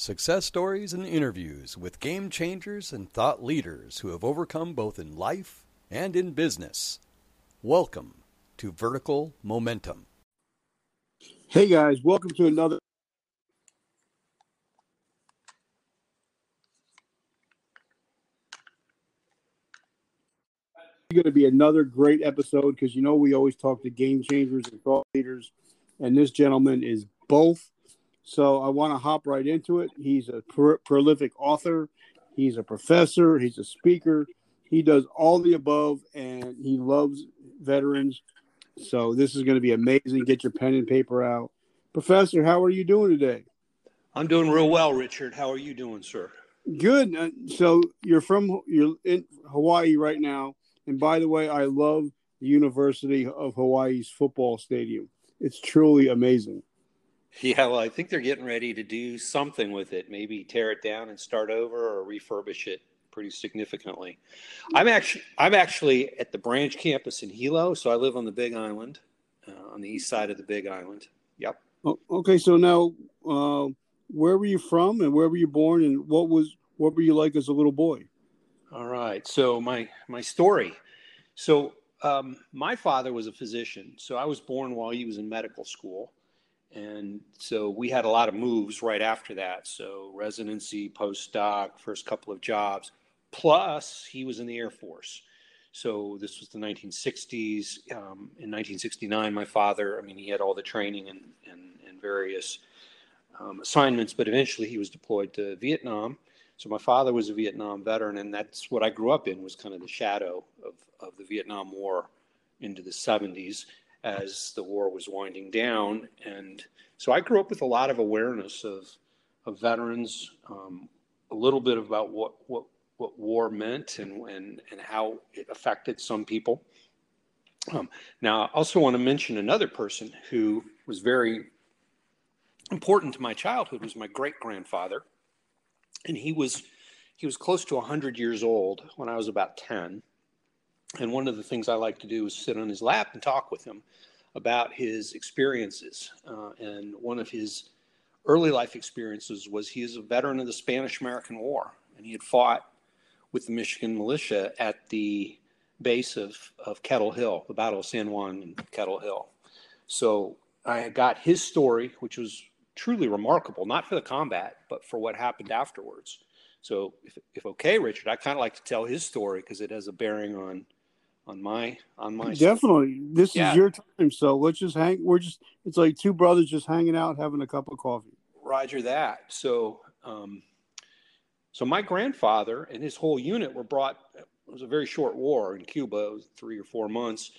Success stories and interviews with game changers and thought leaders who have overcome both in life and in business. Welcome to Vertical Momentum. Hey guys, welcome to another It's going to be another great episode because you know we always talk to game changers and thought leaders, and this gentleman is both. So I want to hop right into it. He's a prolific author, he's a professor, he's a speaker, he does all the above, and he loves veterans. So this is going to be amazing. Get your pen and paper out, Professor. How are you doing today? I'm doing real well, Richard. How are you doing, sir? Good. Uh, so you're from you're in Hawaii right now and by the way, I love the University of Hawaii's football stadium. It's truly amazing. Yeah, well, I think they're getting ready to do something with it. Maybe tear it down and start over, or refurbish it pretty significantly. I'm actually I'm actually at the branch campus in Hilo, so I live on the Big Island, uh, on the east side of the Big Island. Yep. Oh, okay, so now, uh, where were you from, and where were you born, and what was what were you like as a little boy? All right. So my my story. So um, my father was a physician. So I was born while he was in medical school, and so we had a lot of moves right after that. So residency, postdoc, first couple of jobs. Plus, he was in the Air Force. So this was the 1960s. Um, in 1969, my father, I mean, he had all the training and, and, and various um, assignments, but eventually he was deployed to Vietnam so my father was a Vietnam veteran, and that's what I grew up in was kind of the shadow of, of the Vietnam War into the 70s as the war was winding down. And so I grew up with a lot of awareness of, of veterans, um, a little bit about what, what, what war meant and, and, and how it affected some people. Um, now, I also want to mention another person who was very important to my childhood was my great grandfather, and he was he was close to 100 years old when I was about 10. And one of the things I like to do is sit on his lap and talk with him about his experiences. Uh, and one of his early life experiences was he is a veteran of the Spanish American War, and he had fought with the Michigan militia at the base of, of Kettle Hill, the Battle of San Juan and Kettle Hill. So I got his story, which was truly remarkable, not for the combat, but for what happened afterwards. So, if, if okay, Richard, I kind of like to tell his story because it has a bearing on on my on my definitely. Story. This yeah. is your time, so let's just hang. We're just it's like two brothers just hanging out, having a cup of coffee. Roger that. So, um, so my grandfather and his whole unit were brought. It was a very short war in Cuba. It was three or four months,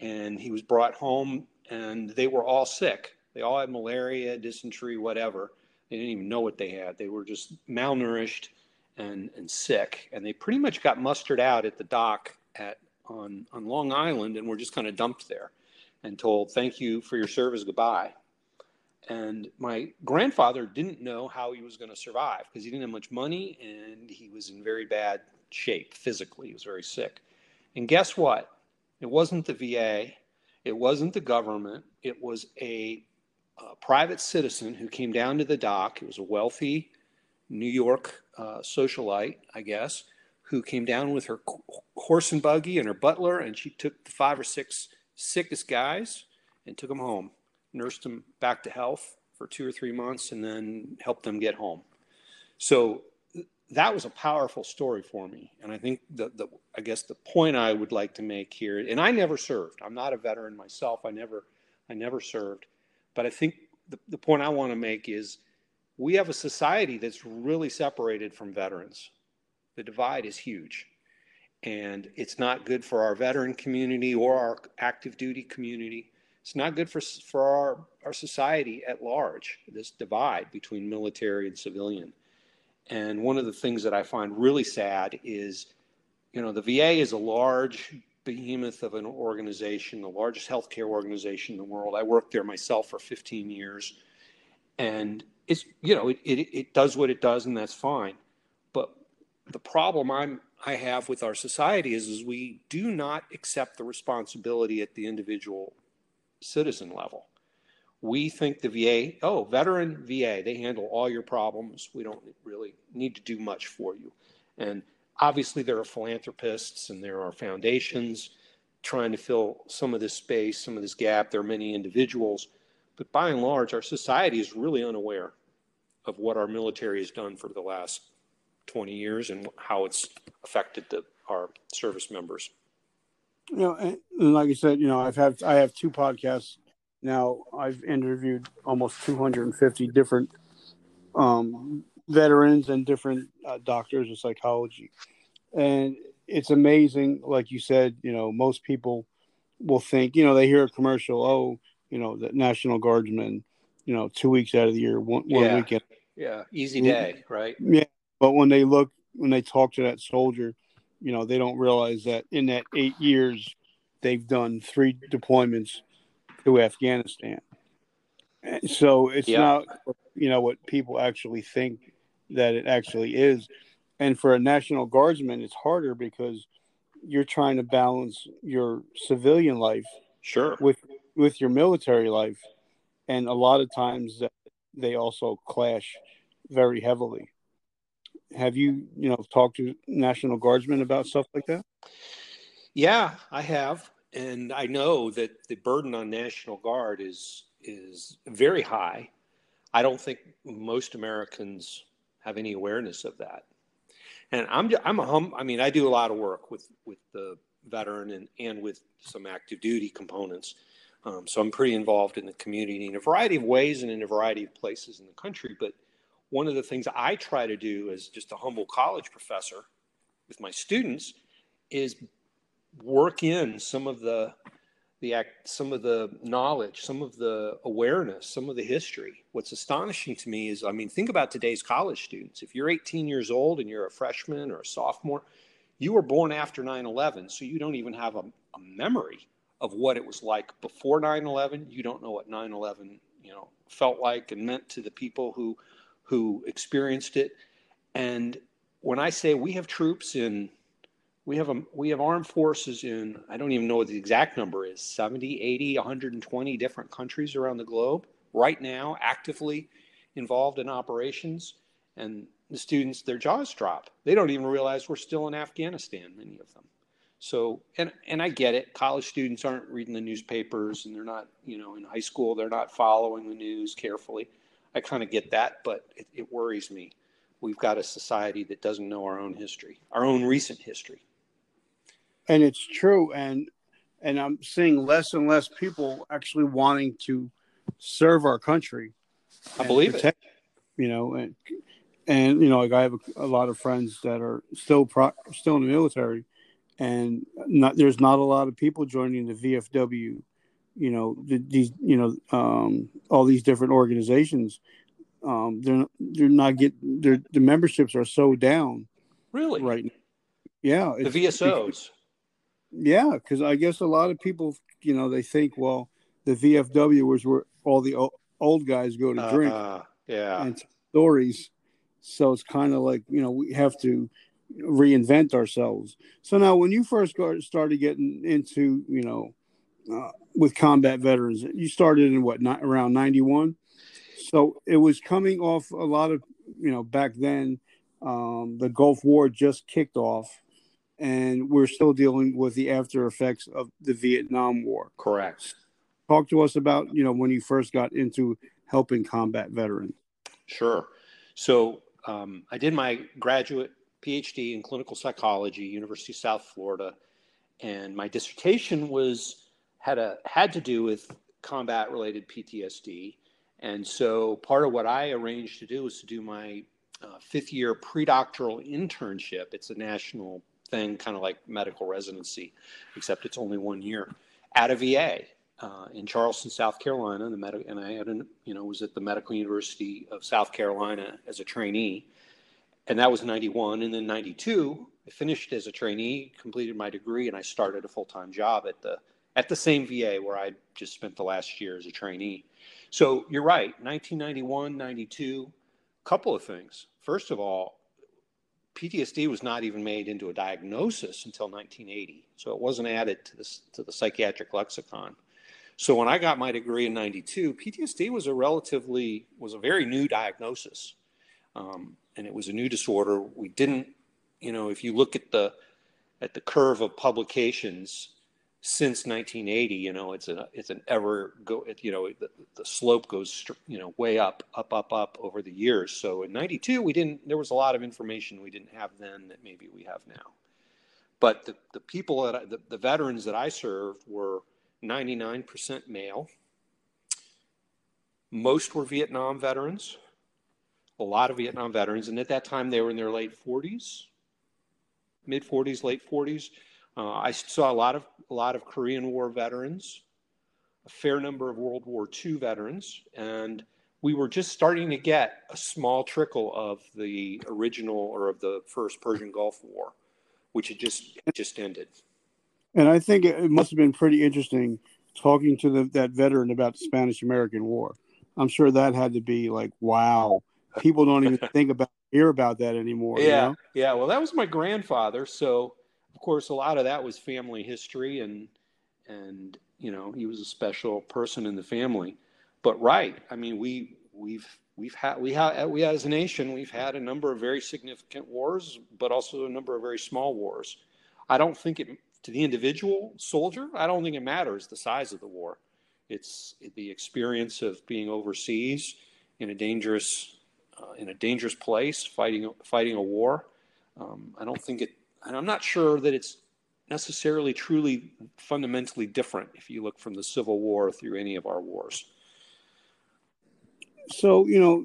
and he was brought home, and they were all sick they all had malaria, dysentery, whatever. They didn't even know what they had. They were just malnourished and, and sick. And they pretty much got mustered out at the dock at on, on Long Island and we were just kind of dumped there and told, thank you for your service, goodbye. And my grandfather didn't know how he was going to survive because he didn't have much money and he was in very bad shape physically. He was very sick. And guess what? It wasn't the VA, it wasn't the government, it was a a private citizen who came down to the dock. It was a wealthy New York uh, socialite, I guess, who came down with her horse and buggy and her butler, and she took the five or six sickest guys and took them home, nursed them back to health for two or three months, and then helped them get home. So that was a powerful story for me, and I think the, the I guess the point I would like to make here, and I never served. I'm not a veteran myself. I never I never served but I think the, the point I want to make is we have a society that's really separated from veterans. The divide is huge. And it's not good for our veteran community or our active duty community. It's not good for, for our, our society at large, this divide between military and civilian. And one of the things that I find really sad is, you know, the VA is a large behemoth of an organization, the largest healthcare organization in the world. I worked there myself for 15 years, and it's you know it, it, it does what it does, and that's fine. The problem I'm I have with our society is, is we do not accept the responsibility at the individual citizen level. we think the VA, oh, veteran VA, they handle all your problems. We don't really need to do much for you. And obviously, there are philanthropists and there are foundations trying to fill some of this space, some of this gap. There are many individuals. But by and large, our society is really unaware of what our military has done for the last 20 years and how it's affected the, our service members. You know, and like I said, you know, I've had I have two podcasts now. I've interviewed almost 250 different um, veterans and different uh, doctors of psychology, and it's amazing. Like you said, you know, most people will think, you know, they hear a commercial, oh, you know, the National Guardsman, you know, two weeks out of the year, one, one Yeah. weekend. Yeah, easy day, right? Yeah, but when they look, when they talk to that soldier, you know, they don't realize that in that eight years, they've done three deployments to Afghanistan. And so it's Yeah. not, you know, what people actually think that it actually is. And for a National Guardsman, it's harder because you're trying to balance your civilian life Sure. with with your military life, and a lot of times that they also clash very heavily. Have you, you know, talked to National Guardsmen about stuff like that? Yeah, I have, and I know that the burden on National Guard is is very high. I don't think most Americans have any awareness of that. And I'm I'm a hum. I mean, I do a lot of work with with the veteran and and with some active duty components. Um, so I'm pretty involved in the community in a variety of ways and in a variety of places in the country. But one of the things I try to do as just a humble college professor with my students is work in some of the the act some of the knowledge some of the awareness some of the history. What's astonishing to me is i mean think about today's college students. If you're 18 years old and you're a freshman or a sophomore you were born after 9-11 so you don't even have a, a memory of what it was like before 9-11 you don't know what 9-11 you know felt like and meant to the people who who experienced it. And when i say we have troops in we have a, we have armed forces in I don't even know what the exact number is 70 80 120 different countries around the globe right now actively involved in operations. And the students their jaws drop. They don't even realize we're still in Afghanistan many of them. So and and I get it. College students aren't reading the newspapers and they're not you know in high school they're not following the news carefully I kind of get that but it, it worries me we've got a society that doesn't know our own history our own recent history And it's true, and and I'm seeing less and less people actually wanting to serve our country. I believe it. You know, and and you know, like I have a, a lot of friends that are still pro, still in the military, and not there's not a lot of people joining the VFW. You know, the, these you know um, all these different organizations. Um, they're they're not get their the memberships are so down Really? right now. Yeah, The VSOs. yeah, because I guess a lot of people, you know, they think, well, the VFW was where all the old guys go to drink Uh, yeah. and stories. So it's kind of like, you know, we have to reinvent ourselves. So now, when you first got, started getting into, you know, uh, with combat veterans, you started in what, not around 91? So it was coming off a lot of, you know, back then, um, the Gulf War just kicked off and we're still dealing with the after effects of the Vietnam War. Correct. Talk to us about, you know, when you first got into helping combat veterans. Sure. So um, I did my graduate PhD in clinical psychology, University of South Florida, and my dissertation was had a had to do with combat related PTSD. And so part of what I arranged to do was to do my uh, fifth year pre-doctoral internship. It's a national thing, kind of like medical residency, except it's only one year at a VA uh, in Charleston, South Carolina. The med- and I had an, you know was at the Medical University of South Carolina as a trainee, and that was '91. And then '92, I finished as a trainee, completed my degree, and I started a full time job at the at the same VA where I just spent the last year as a trainee. So you're right, 1991, 92, couple of things. First of all, PTSD was not even made into a diagnosis until 1980, so it wasn't added to this to the psychiatric lexicon. So when I got my degree in '92, PTSD was a relatively was a very new diagnosis, um, and it was a new disorder. We didn't, you know, if you look at the at the curve of publications since 1980, you know, it's a it's an ever go, you know, the, the slope goes, you know, way up, up, up, up over the years. So in '92, we didn't. There was a lot of information we didn't have then that maybe we have now. But the, the people that I, the, the veterans that I served were 99% male. Most were Vietnam veterans, a lot of Vietnam veterans, and at that time they were in their late 40s, mid 40s, late 40s. Uh, I saw a lot of a lot of Korean War veterans, a fair number of World War II veterans, and we were just starting to get a small trickle of the original or of the first Persian Gulf War, which had just just ended. And I think it must have been pretty interesting talking to the, that veteran about the Spanish American War. I'm sure that had to be like, wow. People don't even think about hear about that anymore. Yeah, you know? yeah. Well, that was my grandfather, so of course a lot of that was family history, and and you know he was a special person in the family. But right, I mean we we've we've had we have we as a nation we've had a number of very significant wars, but also a number of very small wars. I don't think it to the individual soldier, I don't think it matters the size of the war. It's the experience of being overseas in a dangerous uh, in a dangerous place, fighting fighting a war. Um, I don't think it. I'm not sure that it's necessarily truly fundamentally different if you look from the Civil War through any of our wars. So you know,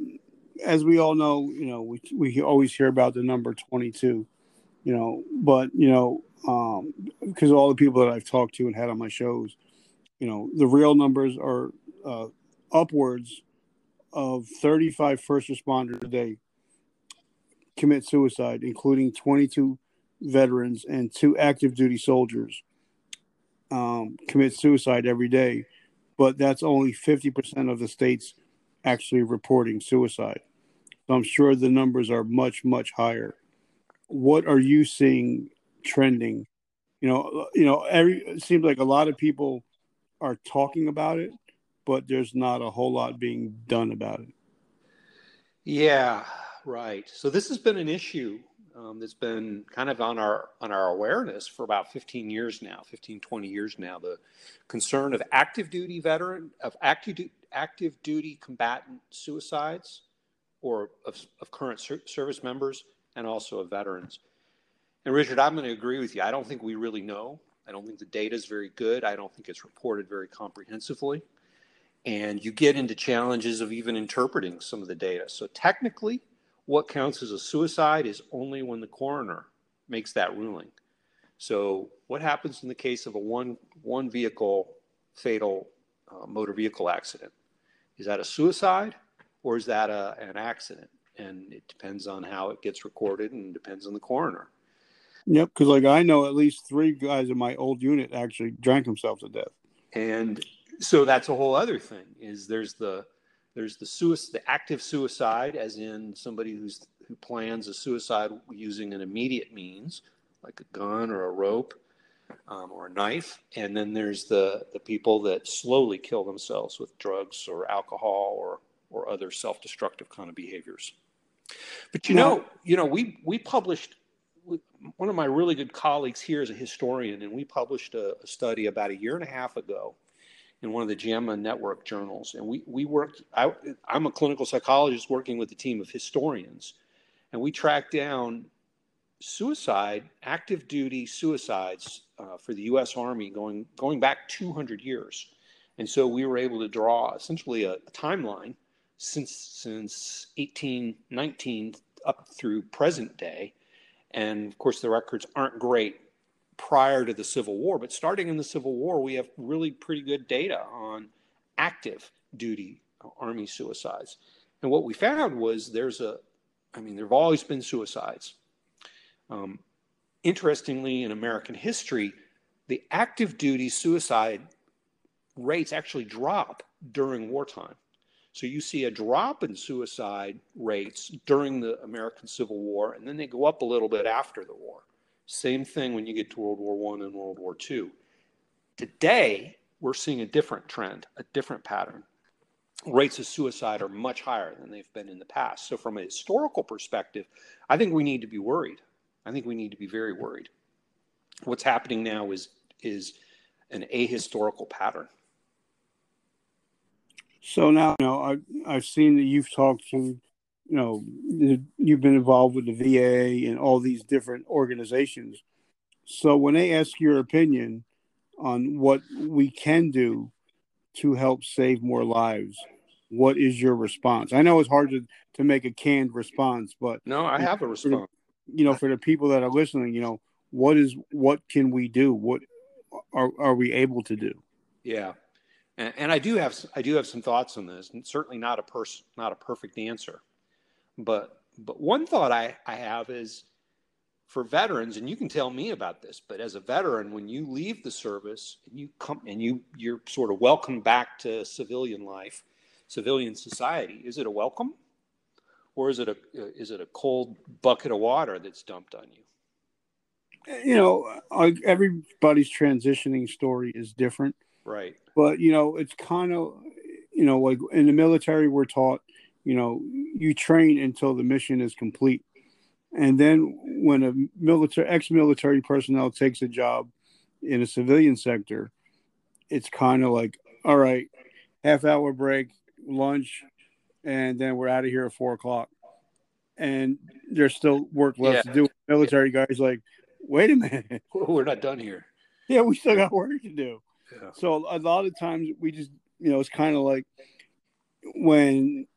as we all know, you know, we we always hear about the number 22. You know, but you know, because um, all the people that I've talked to and had on my shows, you know, the real numbers are uh, upwards of 35 first responders a day commit suicide, including 22 veterans and two active duty soldiers um, commit suicide every day. But that's only 50% of the states actually reporting suicide. So I'm sure the numbers are much, much higher. What are you seeing trending. You know, you know, every it seems like a lot of people are talking about it, but there's not a whole lot being done about it. Yeah, right. So this has been an issue um, that's been kind of on our on our awareness for about 15 years now, 15 20 years now. The concern of active duty veteran of active active duty combatant suicides, or of, of current ser- service members, and also of veterans. And Richard, I'm going to agree with you. I don't think we really know. I don't think the data is very good. I don't think it's reported very comprehensively. And you get into challenges of even interpreting some of the data. So, technically, what counts as a suicide is only when the coroner makes that ruling. So, what happens in the case of a one, one vehicle fatal uh, motor vehicle accident? Is that a suicide or is that a, an accident? And it depends on how it gets recorded and depends on the coroner. Yep, because like I know at least three guys in my old unit actually drank themselves to death. And so that's a whole other thing. Is there's the there's the suicide, the active suicide, as in somebody who's who plans a suicide using an immediate means, like a gun or a rope um, or a knife, and then there's the the people that slowly kill themselves with drugs or alcohol or or other self-destructive kind of behaviors. But you know, you know, we we published one of my really good colleagues here is a historian, and we published a, a, study about a year and a half ago in one of the JAMA network journals. And we, we worked, I, I'm a clinical psychologist working with a team of historians, and we tracked down suicide, active duty suicides uh, for the U.S. Army going, going back 200 years. And so we were able to draw essentially a, a timeline since, since 1819 up through present day and of course, the records aren't great prior to the Civil War, but starting in the Civil War, we have really pretty good data on active duty Army suicides. And what we found was there's a, I mean, there have always been suicides. Um, interestingly, in American history, the active duty suicide rates actually drop during wartime. So you see a drop in suicide rates during the American Civil War, and then they go up a little bit after the war. Same thing when you get to World War One and World War Two. Today, we're seeing a different trend, a different pattern. Rates of suicide are much higher than they've been in the past. So, from a historical perspective, I think we need to be worried. I think we need to be very worried. What's happening now is is an ahistorical pattern. So now, you know, I, I've seen that you've talked to, you know, you've been involved with the VA and all these different organizations. So when they ask your opinion on what we can do to help save more lives, what is your response? I know it's hard to, to make a canned response, but no, I have a response. You know, for the people that are listening, you know, what is what can we do? What are are we able to do? Yeah, and, and I do have I do have some thoughts on this, and certainly not a person not a perfect answer, but but one thought I I have is for veterans, and you can tell me about this, but as a veteran, when you leave the service and you come and you you're sort of welcome back to civilian life, civilian society, is it a welcome, or is it a uh, is it a cold bucket of water that's dumped on you? Eh, you know, everybody's transitioning story is different. Right. But, you know, it's kind of, you know, like in the military, we're taught, you know, you train until the mission is complete. And then when a military, ex military personnel takes a job in a civilian sector, it's kind of like, all right, half hour break, lunch, and then we're out of here at four o'clock. And there's still work left yeah. to do. Military guys like, wait a minute, we're not done here. Yeah, we still got work to do. So a lot of times we just, you know, it's kind of like when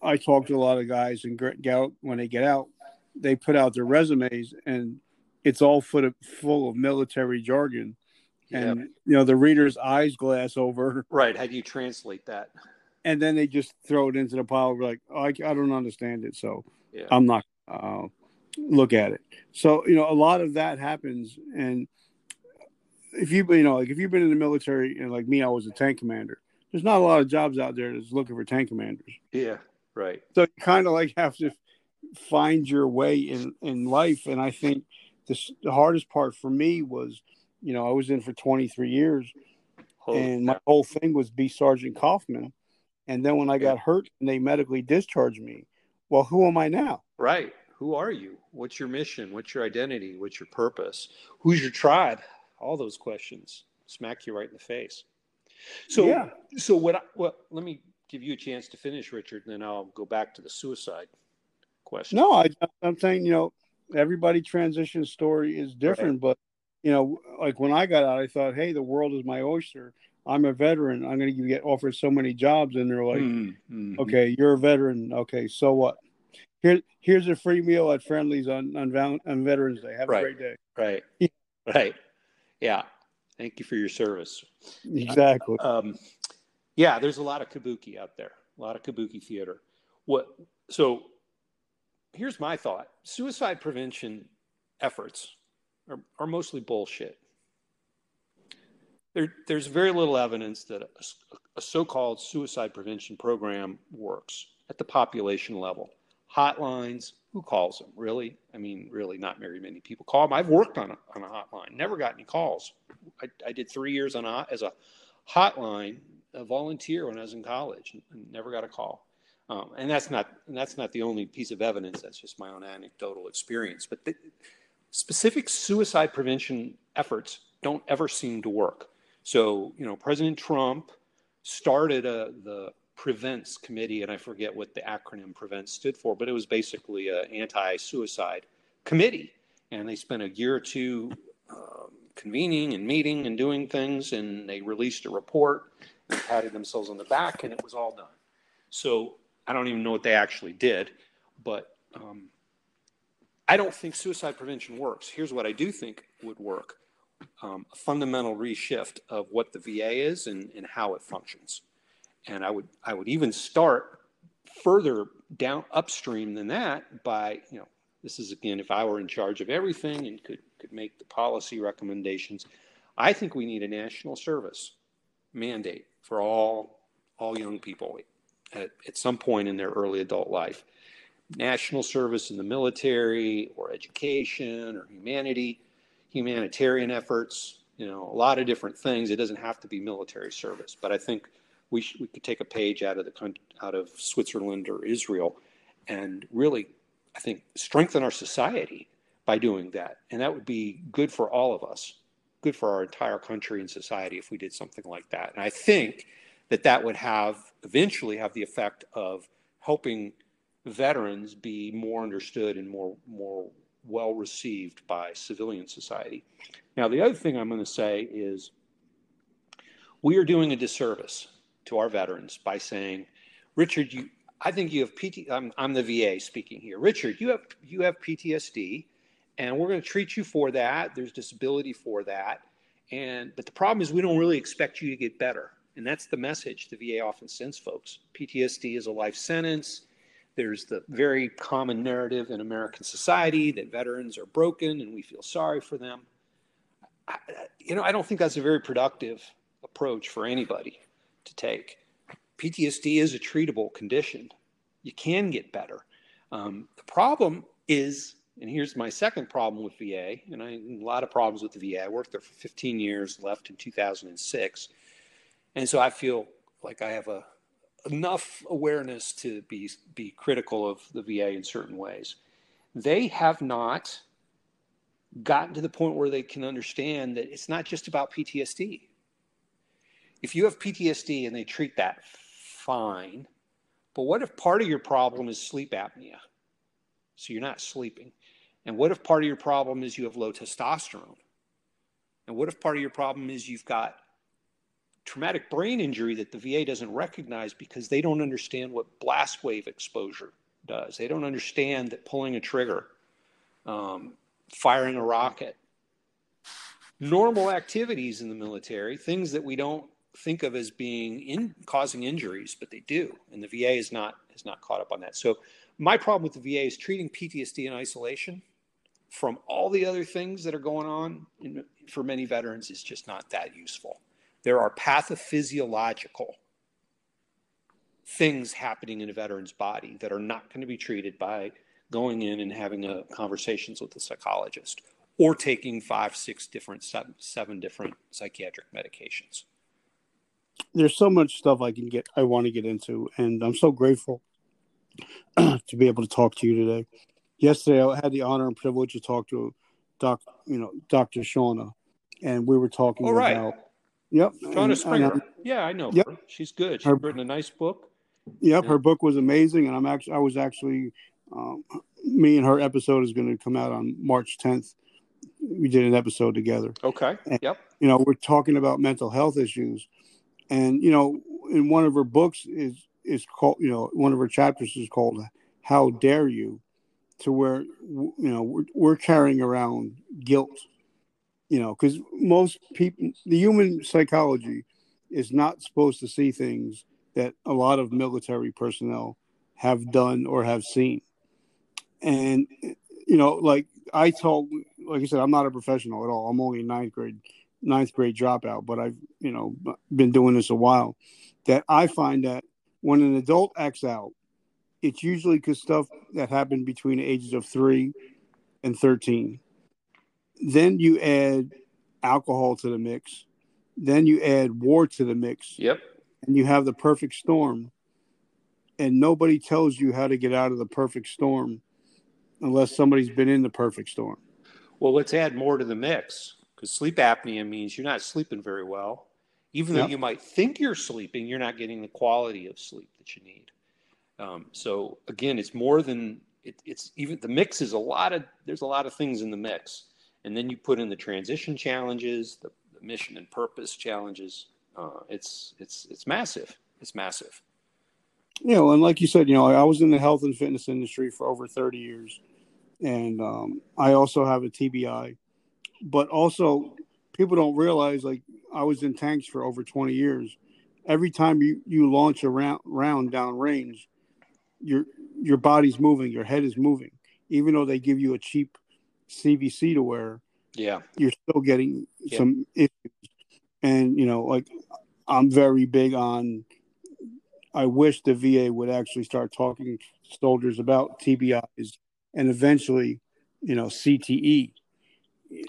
I talk to a lot of guys and get out when they get out, they put out their resumes and it's all full of, full of military jargon. And you know the reader's eyes glass over. Right. How do you translate that? And then they just throw it into the pile. We're like, oh, I, I don't understand it, so yeah. I'm not uh, look at it. So you know, a lot of that happens, and if you you know like if you've been in the military and like me, I was a tank commander. There's not a lot of jobs out there that's looking for tank commanders. Yeah, right. So you kind of like have to find your way in in life, and I think this the hardest part for me was, you know, I was in for 23 years, Holy and my whole thing was be Sergeant Kaufman, and then when I got hurt and they medically discharged me, well, who am I now? Right. Who are you? What's your mission? What's your identity? What's your purpose? Who's your tribe? all those questions smack you right in the face. So, yeah. so what? I, well, let me give you a chance to finish, Richard, and then I'll go back to the suicide question. No, I, am saying you know everybody transition story is different, right. but you know, like when I got out, I thought, hey, the world is my oyster. I'm a veteran. I'm going to get offered so many jobs, and they're like, mm-hmm. okay, you're a veteran. Okay, so what? Here, here's a free meal at Friendly's on on, on Veterans Day. Have right. a great day. Right. Right. Yeah. Thank you for your service. Exactly. Um, yeah, there's a lot of kabuki out there, a lot of kabuki theater. What? So here's my thought suicide prevention efforts are, are mostly bullshit. There, there's very little evidence that a, a so called suicide prevention program works at the population level. Hotlines, who calls them? Really? I mean, really, not very many people call them. I've worked on a, on a hotline, never got any calls. I, I did three years on a, as a hotline, a volunteer when I was in college, and never got a call. Um, and that's not and that's not the only piece of evidence. That's just my own anecdotal experience. But the, specific suicide prevention efforts don't ever seem to work. So you know, President Trump started a, the Prevents Committee, and I forget what the acronym Prevents stood for, but it was basically an anti-suicide committee, and they spent a year or two um, convening and meeting and doing things, and they released a report and patted themselves on the back, and it was all done. So I don't even know what they actually did, but um, I don't think suicide prevention works. Here's what I do think would work: um, a fundamental reshift of what the VA is and, and how it functions and I would I would even start further down upstream than that by you know this is again if I were in charge of everything and could could make the policy recommendations. I think we need a national service mandate for all all young people at, at some point in their early adult life. National service in the military or education or humanity, humanitarian efforts, you know, a lot of different things. It doesn't have to be military service, but I think we sh- we could take a page out of the out of Switzerland or Israel, and really, I think strengthen our society by doing that, and that would be good for all of us, good for our entire country and society if we did something like that. And I think that that would have eventually have the effect of helping veterans be more understood and more more well received by civilian society. Now, the other thing I'm going to say is we are doing a disservice to our veterans by saying, Richard, you, I think you have PT. I'm, I'm the VA speaking here. Richard, you have you have PTSD, and we're going to treat you for that. There's disability for that, and but the problem is we don't really expect you to get better, and that's the message the VA often sends folks. PTSD is a life sentence. There's the very common narrative in American society that veterans are broken and we feel sorry for them. I, you know, I don't think that's a very productive approach for anybody to take. PTSD is a treatable condition. You can get better. Um, the problem is, and here's my second problem with VA, and I a lot of problems with the VA. I worked there for 15 years, left in 2006, and so I feel like I have a enough awareness to be be critical of the VA in certain ways. They have not gotten to the point where they can understand that it's not just about PTSD. If you have PTSD and they treat that fine, but what if part of your problem is sleep apnea? So you're not sleeping. And what if part of your problem is you have low testosterone? And what if part of your problem is you've got traumatic brain injury that the VA doesn't recognize because they don't understand what blast wave exposure does. They don't understand that pulling a trigger, um, firing a rocket, normal activities in the military, things that we don't think of as being in causing injuries, but they do, and the VA is not is not caught up on that. So my problem with the VA is treating PTSD in isolation from all the other things that are going on in, for many veterans is just not that useful. There are pathophysiological things happening in a veteran's body that are not going to be treated by going in and having a, conversations with a psychologist or taking five, six different, seven, seven different psychiatric medications. There's so much stuff I can get, I want to get into, and I'm so grateful to be able to talk to you today. Yesterday, I had the honor and privilege to talk to Doc, you know, Dr. Shauna, and we were talking All right. about Yep. Shauna Springer. yeah, I know yep. her. She's good. She's her, written a nice book. Yep, yeah. her book was amazing, and I'm actually I was actually um, me and her episode is going to come out on March 10th. We did an episode together. Okay. And, yep. You know, we're talking about mental health issues, and you know, in one of her books is is called you know one of her chapters is called "How Dare You," to where you know we're, we're carrying around guilt you know, because most people, the human psychology is not supposed to see things that a lot of military personnel have done or have seen. And, you know, like I told, like I said, I'm not a professional at all. I'm only a ninth grade, ninth grade dropout, but I've, you know, been doing this a while. That I find that when an adult acts out, it's usually because stuff that happened between the ages of three and 13 then you add alcohol to the mix. Then you add war to the mix. Yep. And you have the perfect storm. And nobody tells you how to get out of the perfect storm unless somebody's been in the perfect storm. Well, let's add more to the mix because sleep apnea means you're not sleeping very well. Even though yep. you might think you're sleeping, you're not getting the quality of sleep that you need. Um, so again, it's more than it, it's even the mix is a lot of there's a lot of things in the mix and then you put in the transition challenges, the, the mission and purpose challenges. Uh, it's it's it's massive. It's massive. You know, and like you said, you know, I was in the health and fitness industry for over thirty years, and um, I also have a TBI. But also, people don't realize like I was in tanks for over twenty years. Every time you you launch a round round down range, your your body's moving, your head is moving, even though they give you a cheap CVC to wear, yeah, you're still getting yeah. some issues. And you know, like I'm very big on. I wish the VA would actually start talking to soldiers about TBIs and eventually, you know, CTE,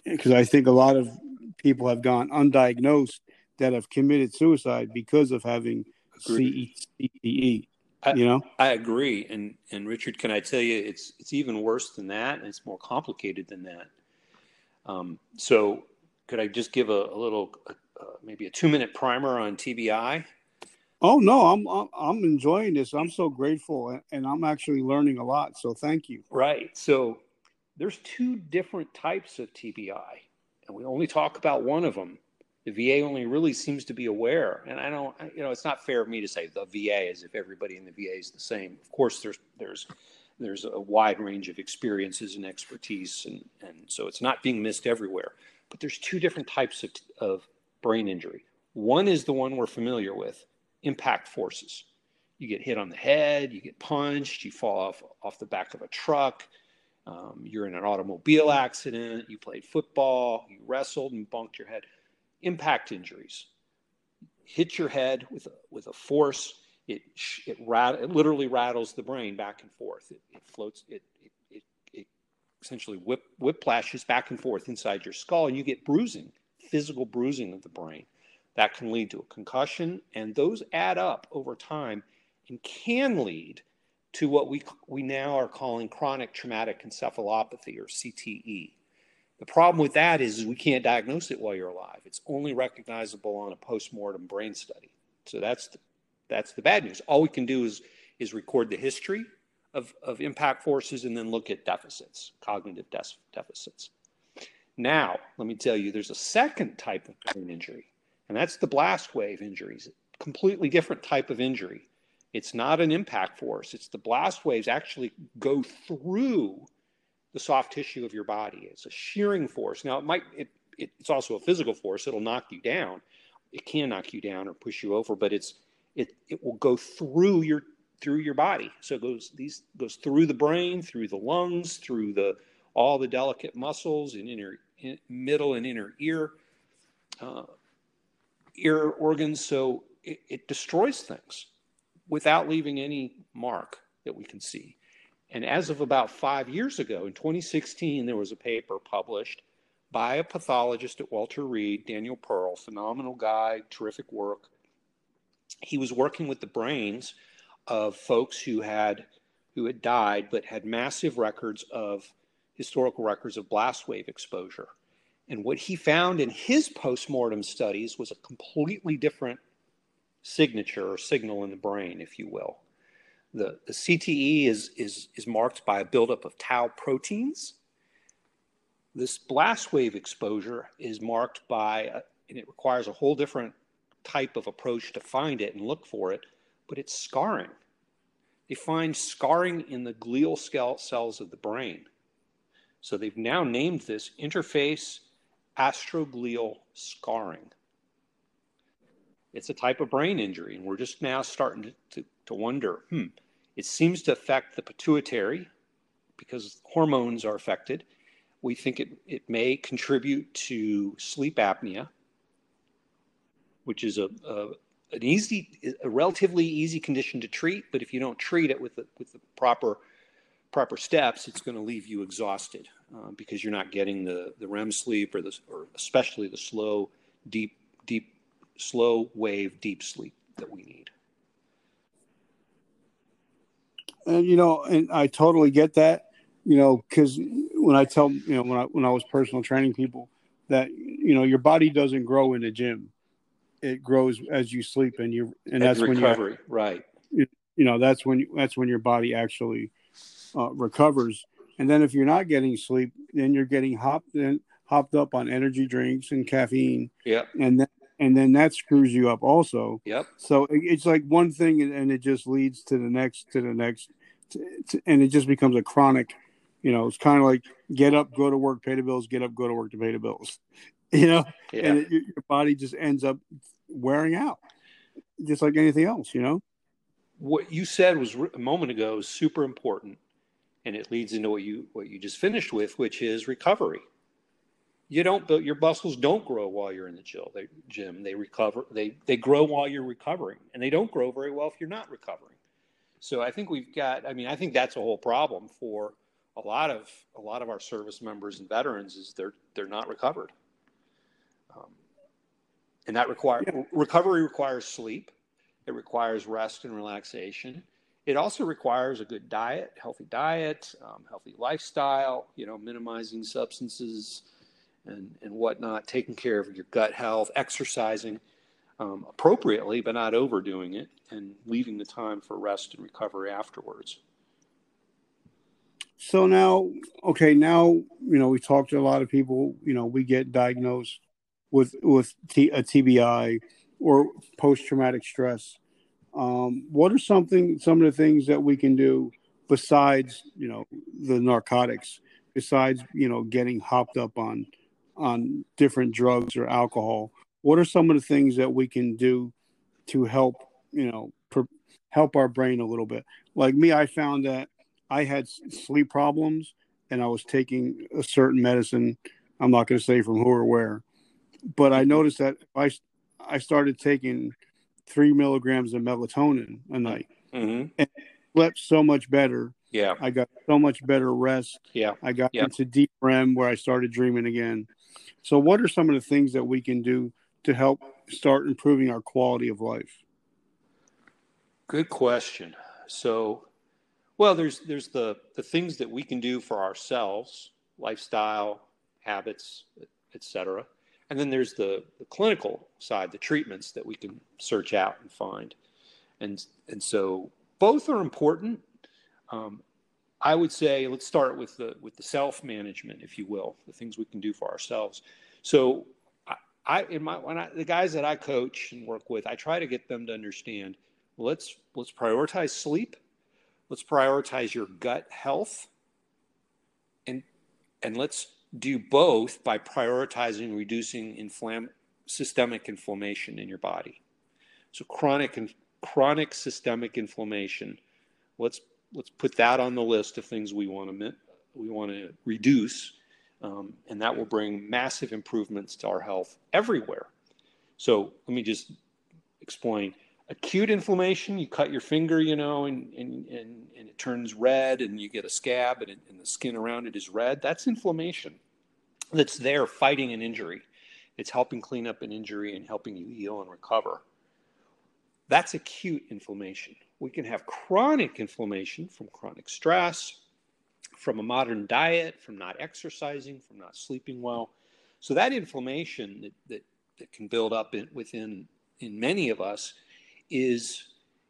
because I think a lot of people have gone undiagnosed that have committed suicide because of having CTE. You know, I agree, and and Richard, can I tell you, it's it's even worse than that, and it's more complicated than that. Um, so, could I just give a, a little, uh, maybe a two minute primer on TBI? Oh no, I'm, I'm I'm enjoying this. I'm so grateful, and I'm actually learning a lot. So thank you. Right. So there's two different types of TBI, and we only talk about one of them the VA only really seems to be aware. And I don't, you know, it's not fair of me to say the VA as if everybody in the VA is the same. Of course, there's there's there's a wide range of experiences and expertise, and and so it's not being missed everywhere. But there's two different types of of brain injury. One is the one we're familiar with, impact forces. You get hit on the head, you get punched, you fall off off the back of a truck. Um, you're in an automobile accident, you played football, you wrestled and bumped your head impact injuries. Hit your head with a, with a force, it, it, rat, it literally rattles the brain back and forth. It, it floats, it, it, it, it essentially whip, whiplashes back and forth inside your skull, and you get bruising, physical bruising of the brain. That can lead to a concussion, and those add up over time and can lead to what we, we now are calling chronic traumatic encephalopathy or CTE. The problem with that is, we can't diagnose it while you're alive. It's only recognizable on a post-mortem brain study. So that's the, that's the bad news. All we can do is is record the history of, of impact forces and then look at deficits, cognitive de- deficits. Now, let me tell you, there's a second type of brain injury, and that's the blast wave injuries. A completely different type of injury. It's not an impact force. It's the blast waves actually go through the soft tissue of your body. It's a shearing force. Now, it might it, it, it's also a physical force. It'll knock you down. It can knock you down or push you over, but it's it it will go through your through your body. So it goes these goes through the brain, through the lungs, through the all the delicate muscles in inner in, middle and inner ear uh, ear organs. So it, it destroys things without leaving any mark that we can see. And as of about five years ago, in 2016, there was a paper published by a pathologist at Walter Reed, Daniel Perl, phenomenal guy, terrific work. He was working with the brains of folks who had who had died but had massive records of historical records of blast wave exposure. And what he found in his postmortem studies was a completely different signature or signal in the brain, if you will. The, the CTE is, is, is marked by a buildup of tau proteins. This blast wave exposure is marked by, a, and it requires a whole different type of approach to find it and look for it, but it's scarring. They find scarring in the glial cells of the brain. So they've now named this interface astroglial scarring. It's a type of brain injury, and we're just now starting to, to, to wonder hmm, it seems to affect the pituitary because hormones are affected. We think it, it may contribute to sleep apnea, which is a, a an easy, a relatively easy condition to treat, but if you don't treat it with the, with the proper proper steps, it's going to leave you exhausted uh, because you're not getting the, the REM sleep or the or especially the slow, deep, deep, slow wave deep sleep that we need. and you know, and I totally get that. You know, because when I tell you know when I when I was personal training people that you know your body doesn't grow in the gym, it grows as you sleep and you and that's recovery, when recovery right. You, you know that's when you, that's when your body actually uh, recovers. And then if you're not getting sleep, then you're getting hopped in, hopped up on energy drinks and caffeine. Yeah. And then and then that screws you up also. Yep. So it's like one thing, and it just leads to the next, to the next, to, to, and it just becomes a chronic. You know, it's kind of like get up, go to work, pay the bills, get up, go to work to pay the bills. You know, yeah. and it, your body just ends up wearing out, just like anything else. You know, what you said was a moment ago is super important, and it leads into what you what you just finished with, which is recovery you don't build your muscles don't grow while you're in the gym. They, gym. They recover. They they grow while you're recovering, and they don't grow very well if you're not recovering. So I think we've got. I mean, I think that's a whole problem for a lot of a lot of our service members and veterans is they're they're not recovered. Um, and that requires Yeah. recovery requires sleep. It requires rest and relaxation. It also requires a good diet, healthy diet, um, healthy lifestyle. You know, minimizing substances and and whatnot, taking care of your gut health, exercising um, appropriately, but not overdoing it, and leaving the time for rest and recovery afterwards. So now, okay, now you know we talked to a lot of people. You know, we get diagnosed with with T, a TBI or post traumatic stress. Um, what are something some of the things that we can do besides you know the narcotics? Besides you know getting hopped up on on different drugs or alcohol, what are some of the things that we can do to help you know per, help our brain a little bit? Like me, I found that I had sleep problems and I was taking a certain medicine. I'm not going to say from who or where, but I noticed that I I started taking three milligrams of melatonin a night. Mm-hmm. Slept so much better. Yeah, I got so much better rest. yeah. I got Yeah. into deep REM where I started dreaming again. So, what are some of the things that we can do to help start improving our quality of life? Good question. So, well, there's there's the the things that we can do for ourselves, lifestyle, habits, etc. And then there's the, the clinical side, the treatments that we can search out and find. And and so both are important. Um, I would say let's start with the with the self management, if you will, the things we can do for ourselves. So I, I in my when I the guys that I coach and work with, I try to get them to understand. Let's let's prioritize sleep. Let's prioritize your gut health. And and let's do both by prioritizing reducing inflam- systemic inflammation in your body. So chronic and chronic systemic inflammation. Let's let's put that on the list of things we want to we want to reduce, um, and that will bring massive improvements to our health everywhere. So let me just explain. Acute inflammation, you cut your finger, you know, and, and, and, and it turns red and you get a scab and, it, and the skin around it is red. That's inflammation that's there fighting an injury. It's helping clean up an injury and helping you heal and recover. That's acute inflammation. We can have chronic inflammation from chronic stress, from a modern diet, from not exercising, from not sleeping well. So that inflammation that, that, that can build up in, within in many of us is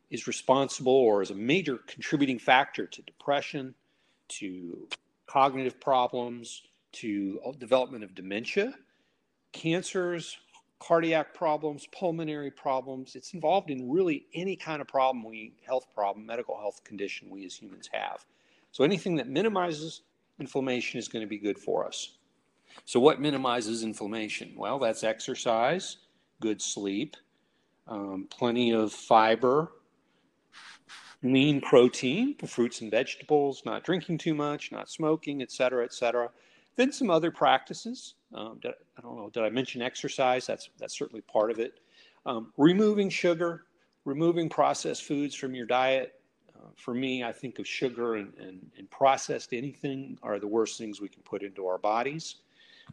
is responsible or is a major contributing factor to depression, to cognitive problems, to uh, development of dementia, cancers, cardiac problems, pulmonary problems. It's involved in really any kind of problem we health problem, medical health condition we as humans have. So anything that minimizes inflammation is going to be good for us. So what minimizes inflammation? Well, that's exercise, good sleep, um, plenty of fiber, lean protein, fruits and vegetables, not drinking too much, not smoking, et cetera, et cetera. Then some other practices. Um, did, I don't know. Did I mention exercise? That's that's certainly part of it. Um, removing sugar, removing processed foods from your diet. Uh, for me, I think of sugar and, and, and, processed anything are the worst things we can put into our bodies.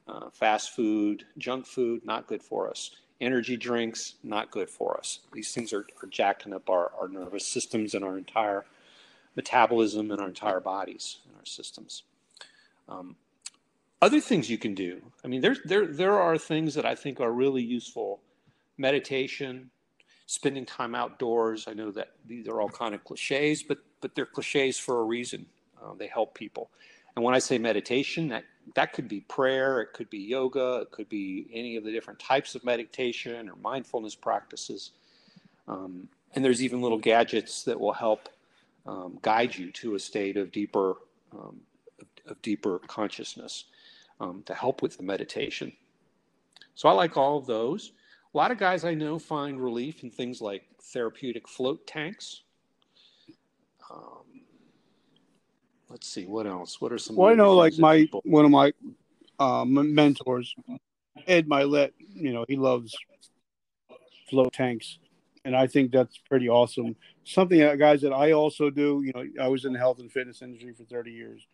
Uh, fast food, junk food, not good for us. Energy drinks, not good for us. These things are, are jacking up our, our nervous systems and our entire metabolism and our entire bodies and our systems. Um, other things you can do. I mean, there's there there are things that I think are really useful. Meditation, spending time outdoors. I know that these are all kind of cliches, but but they're cliches for a reason. Uh, they help people. And when I say meditation, that that could be prayer, it could be yoga, it could be any of the different types of meditation or mindfulness practices. Um, and there's even little gadgets that will help um, guide you to a state of deeper um, of, of deeper consciousness um, to help with the meditation. So I like all of those. A lot of guys I know find relief in things like therapeutic float tanks. Um, let's see, what else? What are some? Well, I know, like my people... one of my um, mentors, Ed Mylett. You know, he loves float tanks, and I think that's pretty awesome. Something, that, guys, that I also do. You know, I was in the health and fitness industry for thirty years.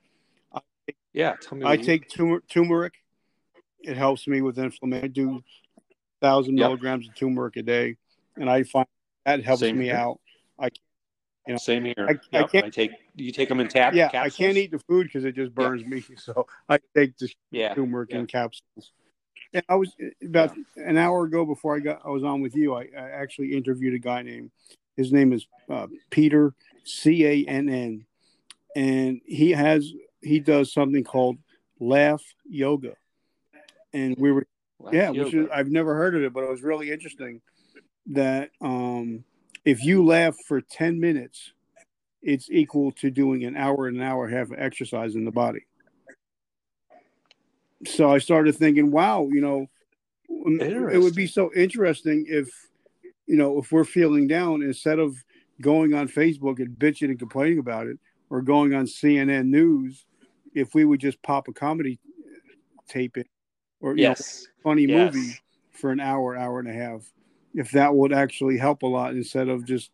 Yeah, tell me. I take turmeric it helps me with inflammation. I do thousand Yep. milligrams of turmeric a day, and I find that helps Same me here. out. You know, Same here. I- I can't- I take. You take them in tab. yeah, capsules? I can't eat the food because it just burns me. So I take the Yeah. turmeric yeah. in capsules. And I was about an hour ago before I got I was on with you. I, I actually interviewed a guy named his name is uh, Peter C A N N, and he has he does something called laugh yoga, and we were Laugh yeah, which is. I've never heard of it, but it was really interesting that um, if you laugh for 10 minutes, it's equal to doing an hour and an hour and a half of exercise in the body. So I started thinking, wow, you know, it would be so interesting if, you know, if we're feeling down, instead of going on Facebook and bitching and complaining about it, or going on CNN News, if we would just pop a comedy tape in, or you know, yes. funny Yes. movie for an hour, hour and a half, if that would actually help a lot instead of just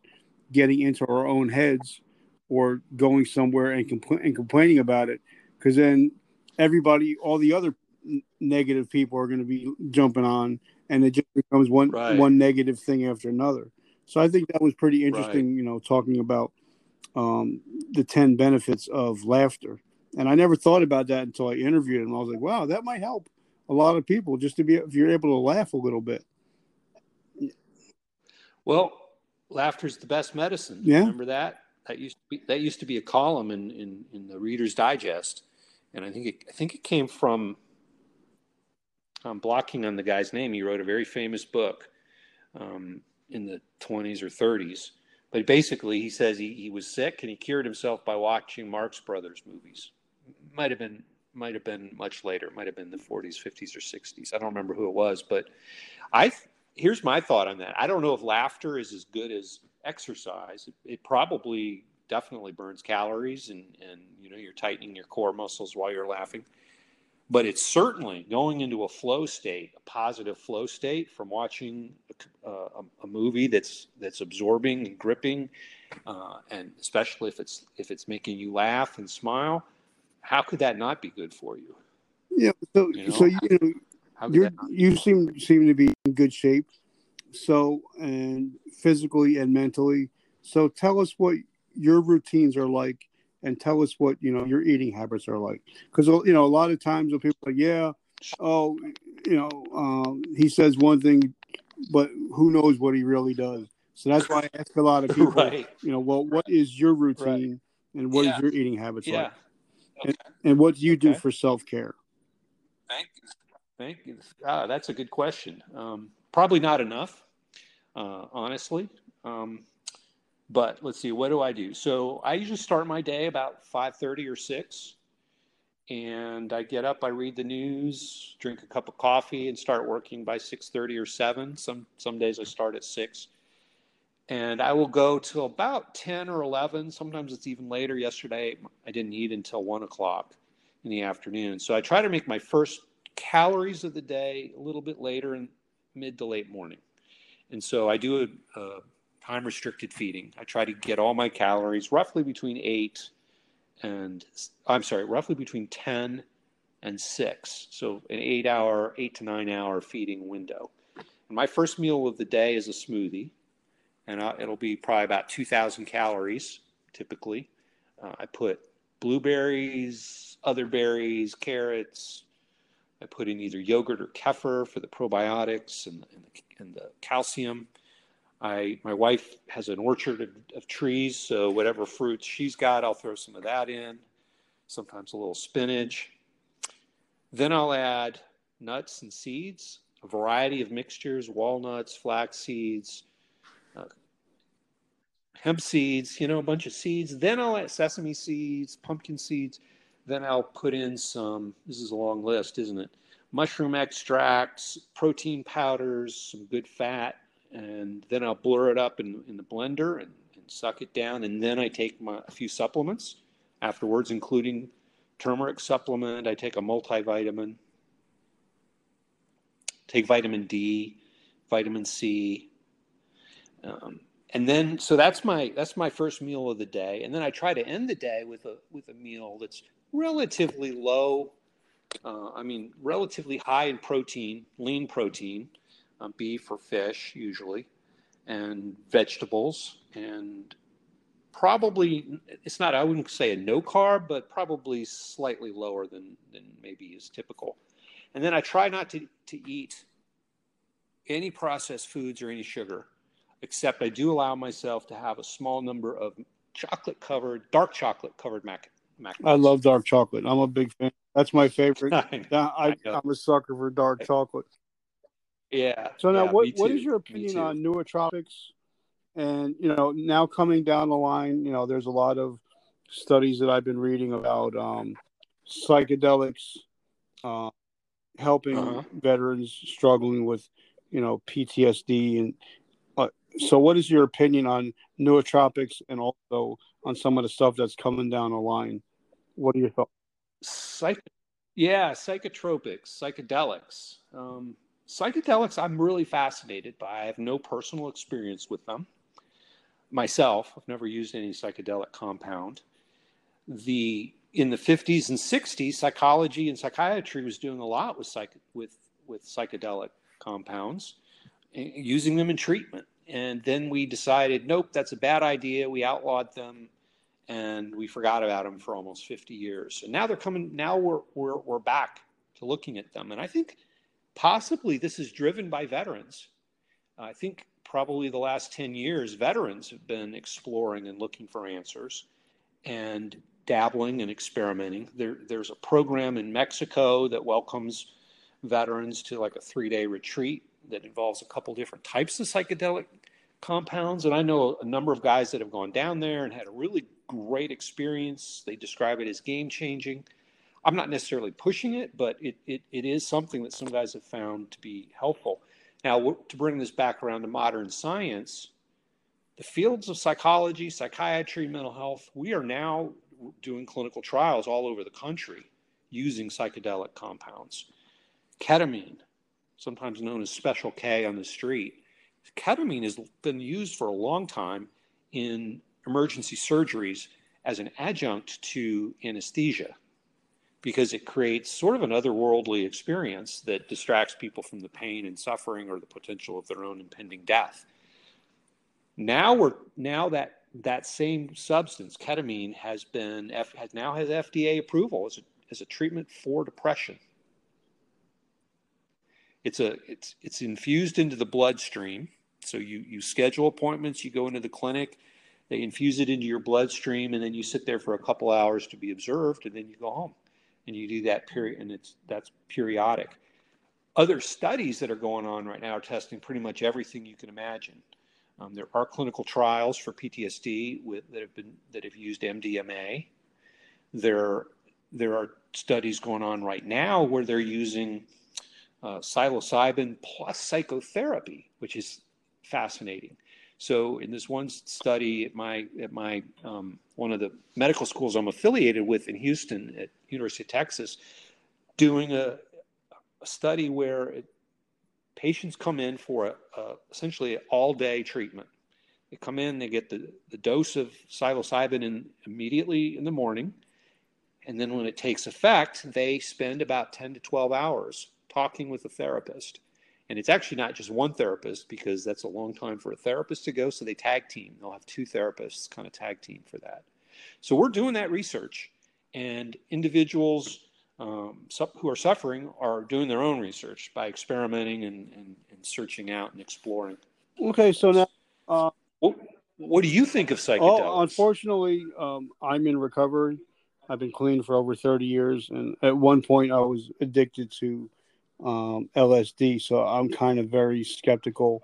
getting into our own heads or going somewhere and, compl- and complaining about it. Because then everybody, all the other negative people are going to be jumping on, and it just becomes one Right. one negative thing after another. So I think that was pretty interesting. You know, talking about um, the ten benefits of laughter, and I never thought about that until I interviewed him. I was like, wow, that might help a lot of people just to be if you're able to laugh a little bit. Well, laughter's the best medicine. Yeah. Remember that? That used to be that used to be a column in, in, in the Reader's Digest, and I think it, I think it came from. I'm blocking on the guy's name. He wrote a very famous book um, in the 20s or 30s. But basically, he says he, he was sick and he cured himself by watching Marx Brothers movies. Might have been might have been much later. Might have been the 40s, 50s, or 60s. I don't remember who it was, but I here's my thought on that. I don't know if laughter is as good as exercise. It, it probably definitely burns calories and and you know you're tightening your core muscles while you're laughing. But it's certainly going into a flow state, a positive flow state from watching a, a, a movie that's that's absorbing and gripping, uh, and especially if it's if it's making you laugh and smile. How could that not be good for you? Yeah. So You know, so you know How you you seem seem to be in good shape. So and physically and mentally. So tell us what your routines are like, and tell us what you know your eating habits are like. Because you know a lot of times when people are like, yeah, oh, you know, um, he says one thing, but who knows what he really does. So that's why I ask a lot of people, right. you know, well, what is your routine and what is Yeah. your eating habits Yeah. like, and what do you do for self care? Thank you. Thank you. Ah, that's a good question. Um, probably not enough, uh, honestly. Um, but let's see. What do I do? So I usually start my day about five thirty or six, and I get up. I read the news, drink a cup of coffee, and start working by six thirty or seven. Some some days I start at six, and I will go till about ten or eleven. Sometimes it's even later. Yesterday I didn't eat until one o'clock in the afternoon. So I try to make my first calories of the day a little bit later in mid to late morning. And so I do a, a time restricted feeding. I try to get all my calories roughly between eight and I'm sorry, roughly between 10 and six. So an eight hour, eight to nine hour feeding window. And my first meal of the day is a smoothie, and I, it'll be probably about 2,000 calories typically. Uh, I put blueberries, other berries, carrots. I put in either yogurt or kefir for the probiotics and, and, the, and the calcium. I my wife has an orchard of, of trees, so whatever fruits she's got, I'll throw some of that in. Sometimes a little spinach. Then I'll add nuts and seeds, a variety of mixtures: walnuts, flax seeds, uh, hemp seeds, you know, a bunch of seeds. Then I'll add sesame seeds, pumpkin seeds. Then I'll put in some, this is a long list, isn't it? Mushroom extracts, protein powders, some good fat. And then I'll blur it up in, in the blender and, and suck it down. And then I take my, a few supplements afterwards, including turmeric supplement. I take a multivitamin, take vitamin D, vitamin C. Um, and then so that's my that's my first meal of the day and then i try to end the day with a with a meal that's relatively low Uh, I mean, relatively high in protein, lean protein, uh, beef or fish usually, and vegetables, and probably it's not I wouldn't say a no carb, but probably slightly lower than than maybe is typical. And then I try not to to eat any processed foods or any sugar, except I do allow myself to have a small number of chocolate covered, dark chocolate covered mac. mac I love dark chocolate. I'm a big fan. That's my favorite. I, I, I I'm a sucker for dark chocolate. yeah. So now, yeah, what what is your opinion on nootropics? And you know, now coming down the line, you know, there's a lot of studies that I've been reading about um, psychedelics uh, helping Uh-huh. veterans struggling with, you know, PTSD. And so, what is your opinion on nootropics and also on some of the stuff that's coming down the line? What are your thoughts? Psych- yeah, psychotropics, psychedelics. Um, psychedelics, I'm really fascinated by. I have no personal experience with them myself. I've never used any psychedelic compound. The in the 50s and 60s, psychology and psychiatry was doing a lot with psych with with psychedelic compounds, using them in treatment. And then we decided, nope, that's a bad idea. We outlawed them and we forgot about them for almost 50 years. And now they're coming. Now we're we're we're back to looking at them, and I think possibly this is driven by veterans. I think probably the last 10 years, veterans have been exploring and looking for answers, and dabbling and experimenting. There, there's a program in Mexico that welcomes veterans to like a three-day retreat that involves a couple different types of psychedelic compounds. And I know a number of guys that have gone down there and had a really great experience. They describe it as game changing. I'm not necessarily pushing it, but it, it, it is something that some guys have found to be helpful. Now, to bring this back around to modern science, the fields of psychology, psychiatry, mental health, we are now doing clinical trials all over the country using psychedelic compounds. Ketamine, sometimes known as Special K on the street, ketamine has been used for a long time in emergency surgeries as an adjunct to anesthesia because it creates sort of an otherworldly experience that distracts people from the pain and suffering or the potential of their own impending death. Now we're now that that same substance, ketamine, has been has now has FDA approval as a, as a treatment for depression. It's a it's it's infused into the bloodstream. So you you schedule appointments, you go into the clinic, they infuse it into your bloodstream, and then you sit there for a couple hours to be observed, and then you go home, and you do that period, and it's that's periodic. Other studies that are going on right now are testing pretty much everything you can imagine. Um, there are clinical trials for PTSD with, that have been that have used MDMA. There there are studies going on right now where they're using uh, psilocybin plus psychotherapy, which is fascinating. So in this one study at my at my um, one of the medical schools I'm affiliated with in Houston at University of Texas, doing a, a study where it, patients come in for a, a, essentially all day treatment. They come in, they get the, the dose of psilocybin in, immediately in the morning, and then when it takes effect, they spend about 10 to 12 hours talking with a therapist. And it's actually not just one therapist because that's a long time for a therapist to go. So they tag team. They'll have two therapists kind of tag team for that. So we're doing that research, and individuals um, who are suffering are doing their own research by experimenting and, and, and searching out and exploring. Okay, so now, uh, what, what, do you think of psychedelics? Oh, unfortunately, um, I'm in recovery. I've been clean for over 30 years, and at one point, I was addicted to um, LSD. So I'm kind of very skeptical,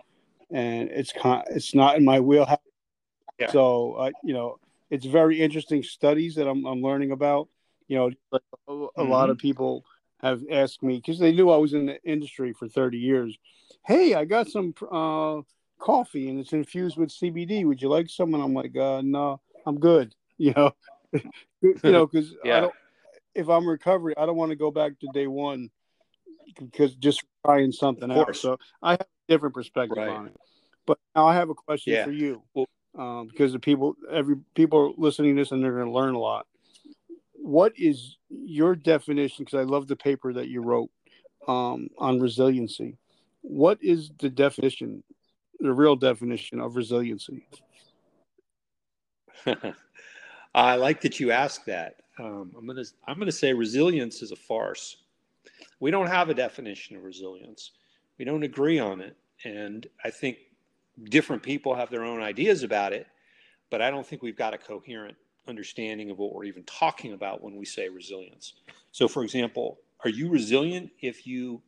and it's kind it's not in my wheelhouse. Yeah. So uh, you know, it's very interesting studies that I'm, I'm learning about. You know, like a, mm-hmm. lot of people have asked me because they knew I was in the industry for 30 years. Hey, I got some uh, coffee and it's infused with CBD. Would you like some? And I'm like, uh, no, I'm good. You know, you know, because yeah. if I'm recovery, I don't want to go back to day one because just trying something out. So I have a different perspective right. on it. But now I have a question yeah. for you well, um, because the people, every people are listening to this and they're going to learn a lot. what is your definition? Because I love the paper that you wrote um, on resiliency. What is the definition, the real definition of resiliency? I like that you asked that. Um, I'm gonna I'm gonna say resilience is a farce. We don't have a definition of resilience. We don't agree on it, and I think different people have their own ideas about it. But I don't think we've got a coherent understanding of what we're even talking about when we say resilience. So, for example, are you resilient if you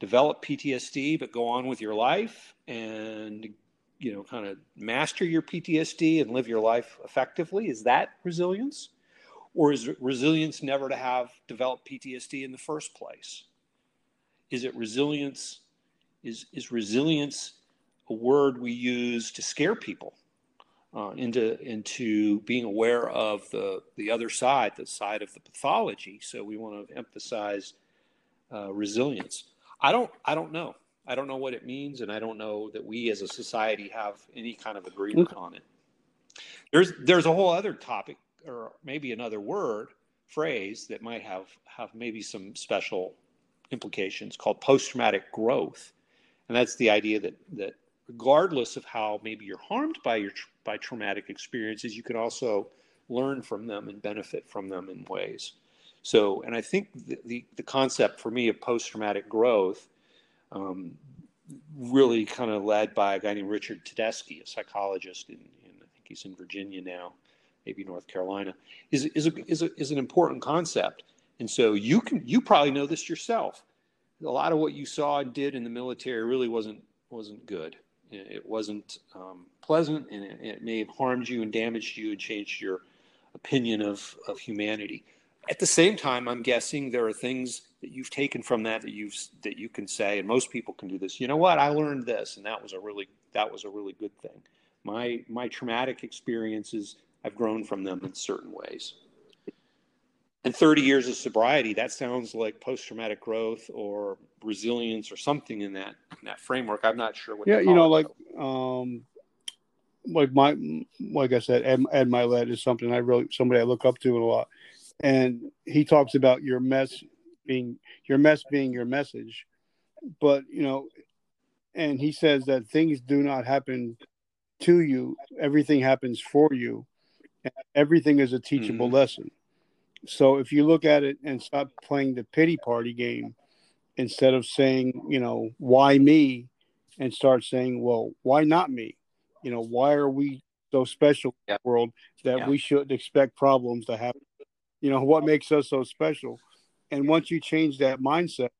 develop PTSD but go on with your life and you know kind of master your PTSD and live your life effectively? Is that resilience? Or is resilience never to have developed PTSD in the first place? Is it resilience? Is, is resilience a word we use to scare people? uh, into into being aware of the the other side, the side of the pathology. So we want to emphasize uh, resilience. I don't I don't know. I don't know what it means, and I don't know that we as a society have any kind of agreement okay. on it. There's there's a whole other topic, or maybe another word phrase that might have have maybe some special implications called post traumatic growth, and that's the idea that that regardless of how maybe you're harmed by your by traumatic experiences, you can also learn from them and benefit from them in ways. So, and I think the, the, the concept for me of post traumatic growth, um, really kind of led by a guy named Richard Tedeschi, a psychologist in, in, I think he's in Virginia now, maybe North Carolina, is, is, a, is, a, is an important concept. And so you can you probably know this yourself. A lot of what you saw and did in the military really wasn't wasn't good. It wasn't um, pleasant, and it, it, may have harmed you and damaged you and changed your opinion of, of humanity. At the same time, I'm guessing there are things that you've taken from that that you've that you can say, and most people can do this. You know what? I learned this, and that was a really that was a really good thing. My my traumatic experiences, I've grown from them in certain ways. And 30 years of sobriety that sounds like post-traumatic growth or resilience or something in that in that framework. I'm not sure what yeah you know like um like my like i said ed, ed Mylett is something i really somebody i look up to a lot. And he talks about your mess being your mess being your message. But you know and he says that things do not happen to you. Everything happens for you everything is a teachable mm-hmm. lesson so if you look at it and stop playing the pity party game instead of saying, you know, why me, and start saying, well, why not me? You know, why are we so special yeah. the world that yeah. we shouldn't expect problems to happen? You know, what makes us so special? And once you change that mindset,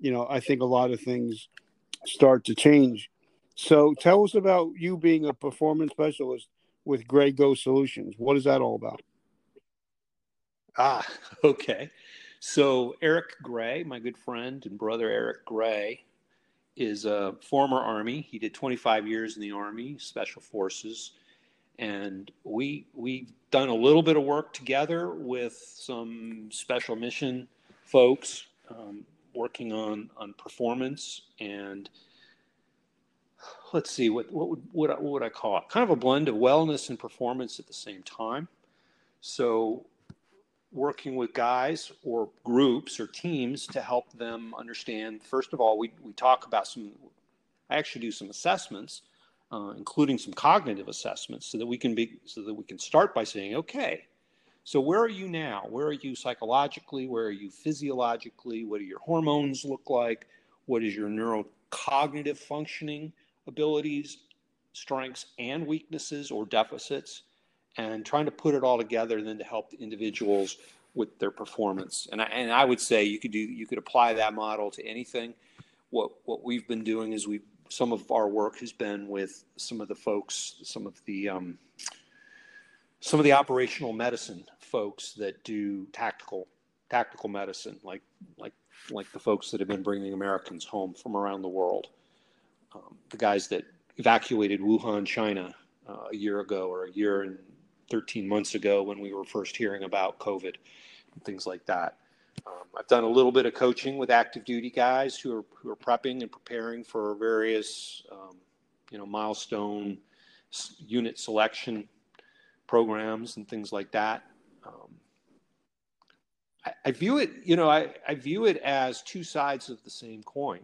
you know, I think a lot of things start to change. So tell us about you being a performance specialist with Gray Go Solutions. What is that all about? Ah, okay. So Eric Gray, my good friend and brother Eric Gray, is a former Army. He did 25 years in the Army, Special Forces, and we we've done a little bit of work together with some special mission folks, um, working on on performance and let's see what what would what, what would I call it? Kind of a blend of wellness and performance at the same time. So working with guys or groups or teams to help them understand. First of all, we, we talk about some, I actually do some assessments, uh, including some cognitive assessments, so that we can be, so that we can start by saying, okay, so where are you now? Where are you psychologically? Where are you physiologically? What do your hormones look like? What is your neurocognitive functioning abilities, strengths, and weaknesses or deficits? and trying to put it all together then to help the individuals with their performance. And I, and I would say you could do you could apply that model to anything. What what we've been doing is we some of our work has been with some of the folks, some of the um, some of the operational medicine folks that do tactical tactical medicine, like like like the folks that have been bringing Americans home from around the world, um, the guys that evacuated Wuhan, China, uh, a year ago or a year and 13 months ago when we were first hearing about COVID and things like that. Um, I've done a little bit of coaching with active duty guys who are who are prepping and preparing for various, um, you know, milestone unit selection programs and things like that. Um, I, I view it, you know, I, I view it as two sides of the same coin.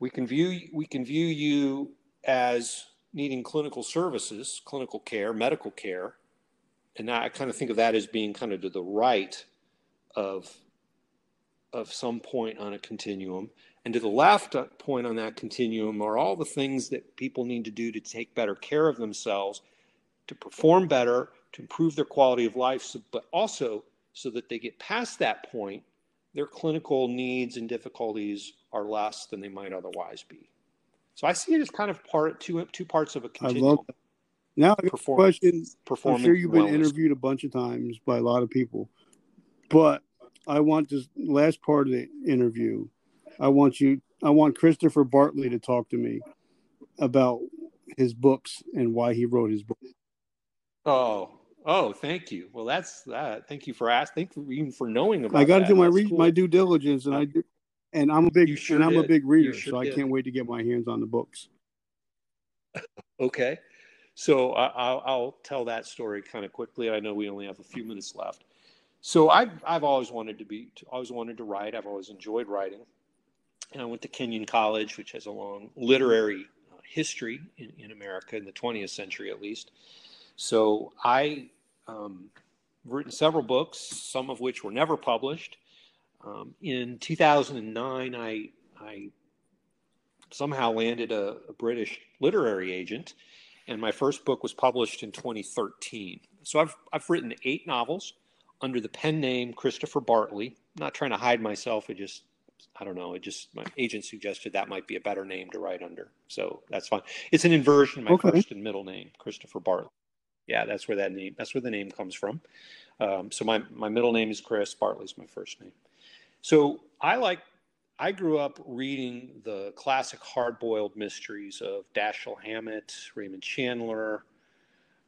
We can view we can view you as needing clinical services, clinical care, medical care, and I kind of think of that as being kind of to the right of of some point on a continuum. And to the left point on that continuum are all the things that people need to do to take better care of themselves, to perform better, to improve their quality of life, but also so that they get past that point, their clinical needs and difficulties are less than they might otherwise be. So I see it as kind of part two two parts of a continuum. I love that. Now I got a question. I'm sure you've been wellness. interviewed a bunch of times by a lot of people, but I want this last part of the interview. I want you. I want Christopher Bartley to talk to me about his books and why he wrote his book. Oh, oh, thank you. Well, that's that. Thank you for asking. Thank you even for knowing about. It. I got to do my re- cool. my due diligence, and I do, and I'm a big sure and I'm did. a big reader, sure so did. I can't wait to get my hands on the books. okay, so I'll, I'll tell that story kind of quickly. I know we only have a few minutes left. So I've I've always wanted to be always wanted to write. I've always enjoyed writing, and I went to Kenyon College, which has a long literary uh, history in, in America in the 20th century at least. So I um, written several books, some of which were never published. Um, in 2009, I, I somehow landed a, a, British literary agent, and my first book was published in 2013. So I've, I've written eight novels under the pen name Christopher Bartley. I'm not trying to hide myself. It just, I don't know. It just, my agent suggested that might be a better name to write under. So that's fine. It's an inversion of my okay. first and middle name, Christopher Bartley yeah, that's where that name that's where the name comes from. Um, so my my middle name is Chris. Bartley's my first name. So I like I grew up reading the classic hard-boiled mysteries of Dashiell Hammett, Raymond Chandler,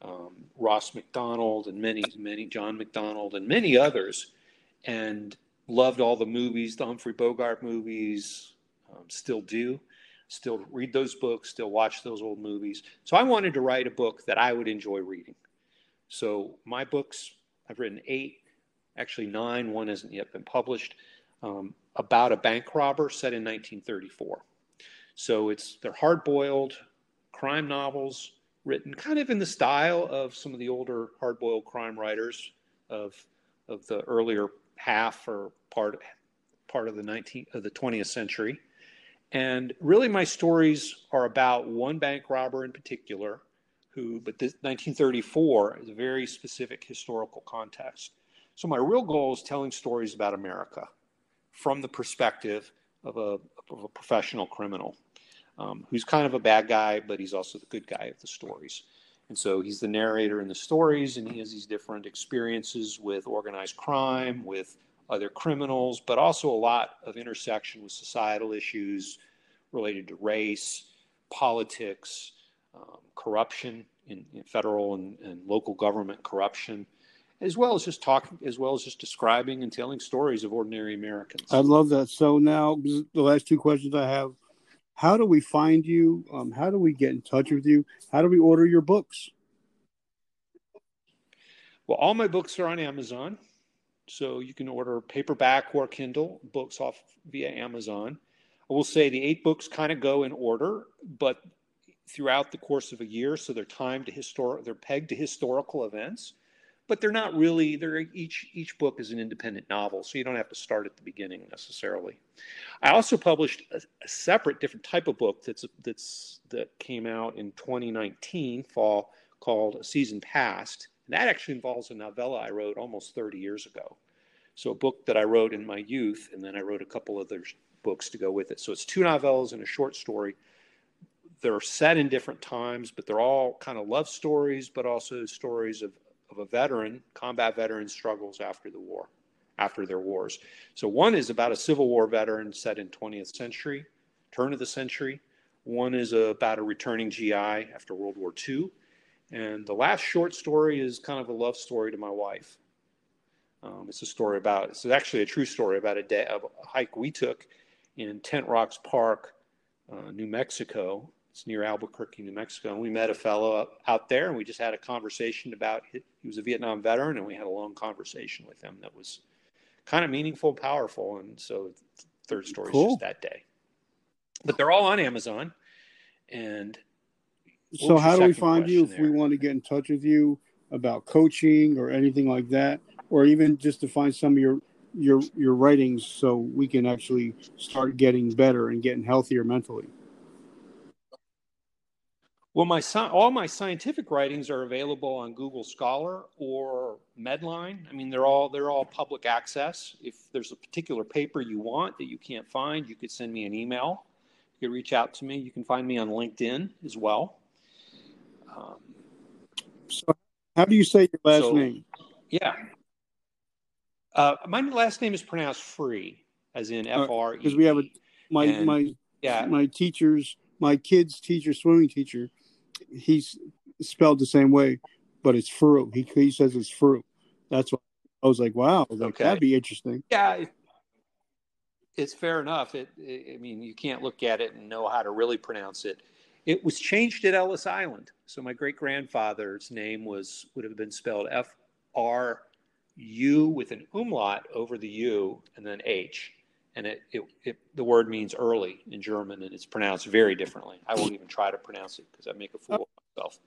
um, Ross Macdonald, and many many John Macdonald and many others, and loved all the movies, the Humphrey Bogart movies. Um, still do still read those books, still watch those old movies. So I wanted to write a book that I would enjoy reading. So my books, I've written eight, actually nine, one hasn't yet been published, um, about a bank robber set in 1934. So it's they're hard-boiled crime novels written kind of in the style of some of the older hard-boiled crime writers of of the earlier half or part part of the 19th of the 20th century. And really, my stories are about one bank robber in particular, who, but this 1934 is a very specific historical context. So, my real goal is telling stories about America from the perspective of a, of a professional criminal um, who's kind of a bad guy, but he's also the good guy of the stories. And so he's the narrator in the stories, and he has these different experiences with organized crime, with other criminals, but also a lot of intersection with societal issues related to race, politics, um, corruption in, in federal and, and, local government corruption, as well as just talking, as well as just describing and telling stories of ordinary Americans. I love that. So now the last two questions I have: How do we find you? Um, how do we get in touch with you? How do we order your books? Well, all my books are on Amazon. So you can order paperback or Kindle books off via Amazon. I will say the eight books kind of go in order, but throughout the course of a year, so they're timed to historic, they're pegged to historical events, but they're not really. They're each each book is an independent novel, so you don't have to start at the beginning necessarily. I also published a, a separate, different type of book that's that's that came out in 2019 fall called Season Past that actually involves a novella I wrote almost 30 years ago. So, a book that I wrote in my youth, and then I wrote a couple other books to go with it. So, it's two novellas and a short story. They're set in different times, but they're all kind of love stories, but also stories of, of a veteran, combat veteran struggles after the war, after their wars. So, one is about a Civil War veteran set in 20th century, turn of the century. One is about a returning GI after World War II and the last short story is kind of a love story to my wife. Um, it's a story about, it's actually a true story about a day of a hike we took in Tent Rocks Park, uh, New Mexico. It's near Albuquerque, New Mexico. And we met a fellow up, out there and we just had a conversation about, he was a Vietnam veteran and we had a long conversation with him that was, kind of meaningful, powerful, and so third story is Cool. just that day. But they're all on Amazon, and So how do we find you if question we want to get in touch with you about coaching or anything like that, or even just to find some of your your your writings so we can actually start getting better and getting healthier mentally? Well, my sci- all my scientific writings are available on Google Scholar or Medline. I mean, they're all they're all public access. If there's a particular paper you want that you can't find, you could send me an email. You could reach out to me. You can find me on LinkedIn as well. Um, So how do you say your last So- name? yeah. Uh, my last name is pronounced Free, as in Uh, F R E. 'cause we have a- My and- my yeah. my teachers, my kid's teacher, swimming teacher, he's spelled the same way, but it's Furu. He he says it's Furu. That's what I was like. Wow, like, Okay. that'd be interesting. Yeah, it, it's fair enough. It, it, I mean, you can't look at it and know how to really pronounce it. It was changed at Ellis Island, so my great grandfather's name was would have been spelled F R U with an umlaut over the U and then H, and it, it, it the word means early in German, and it's pronounced very differently. I won't even try to pronounce it because I make a fool of myself.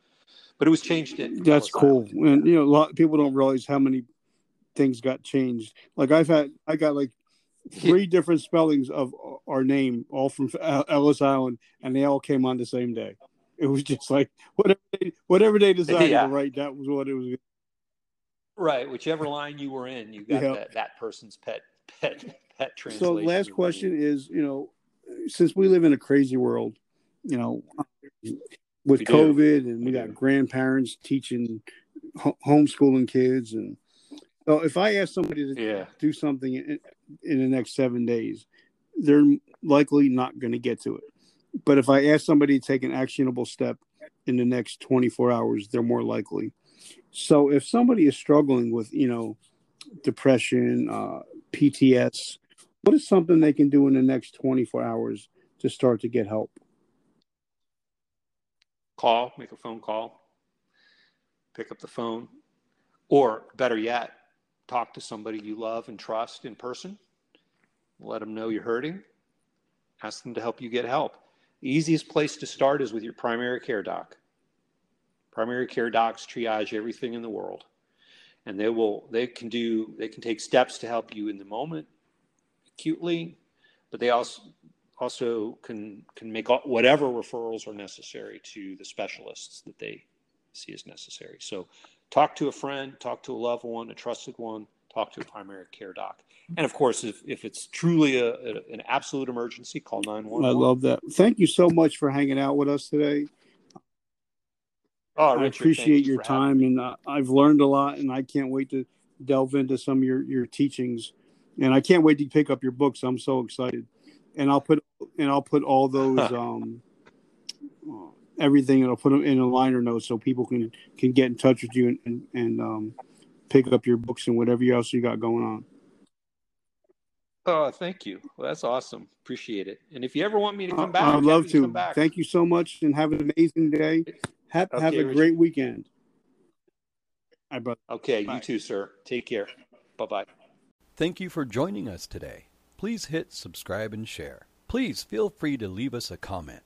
But it was changed at That's Ellis cool. Island. And you know, a lot of people don't realize how many things got changed. Like I've had, I got like three different spellings of our name, all from Ellis Island, and they all came on the same day. It was just like whatever they, whatever they decided Yeah. to write, that was what it was. Right, whichever line you were in, you got Yeah. that, that person's pet pet pet translation. So, last question is, you know, since we live in a crazy world, you know, with We do. COVID and we We got do. grandparents teaching homeschooling kids, and so if I ask somebody to Yeah, do something in, in the next seven days, they're likely not going to get to it. But if I ask somebody to take an actionable step in the next 24 hours, they're more likely. So if somebody is struggling with, you know, depression, uh, PTS, what is something they can do in the next 24 hours to start to get help? call, make a phone call, pick up the phone, or better yet, talk to somebody you love and trust in person. Let them know you're hurting. Ask them to help you get help. The easiest place to start is with your primary care doc. Primary care docs triage everything in the world, and they will they can do they can take steps to help you in the moment, acutely, but they also also can can make whatever referrals are necessary to the specialists that they see as necessary. So, talk to a friend, talk to a loved one, a trusted one, talk to a primary care doc, and of course, if if it's truly a, a an absolute emergency, call 911. I love that. Thank you so much for hanging out with us today. Oh, I Richard, thank appreciate you your time, and uh, I've learned a lot, and I can't wait to delve into some of your, your teachings, and I can't wait to pick up your books. I'm so excited, and I'll put and I'll put all those um, everything, and I'll put them in a liner note so people can can get in touch with you and and, and um, pick up your books and whatever else you got going on. Oh, thank you. Well, that's awesome. Appreciate it. And if you ever want me to come back, I'd love happy to. come back. Thank you so much, and have an amazing day. Have have a Richard. great weekend. Hi, brother. Okay, Bye. you too, sir. Take care. Bye bye. Thank you for joining us today. Please hit subscribe and share. Please feel free to leave us a comment.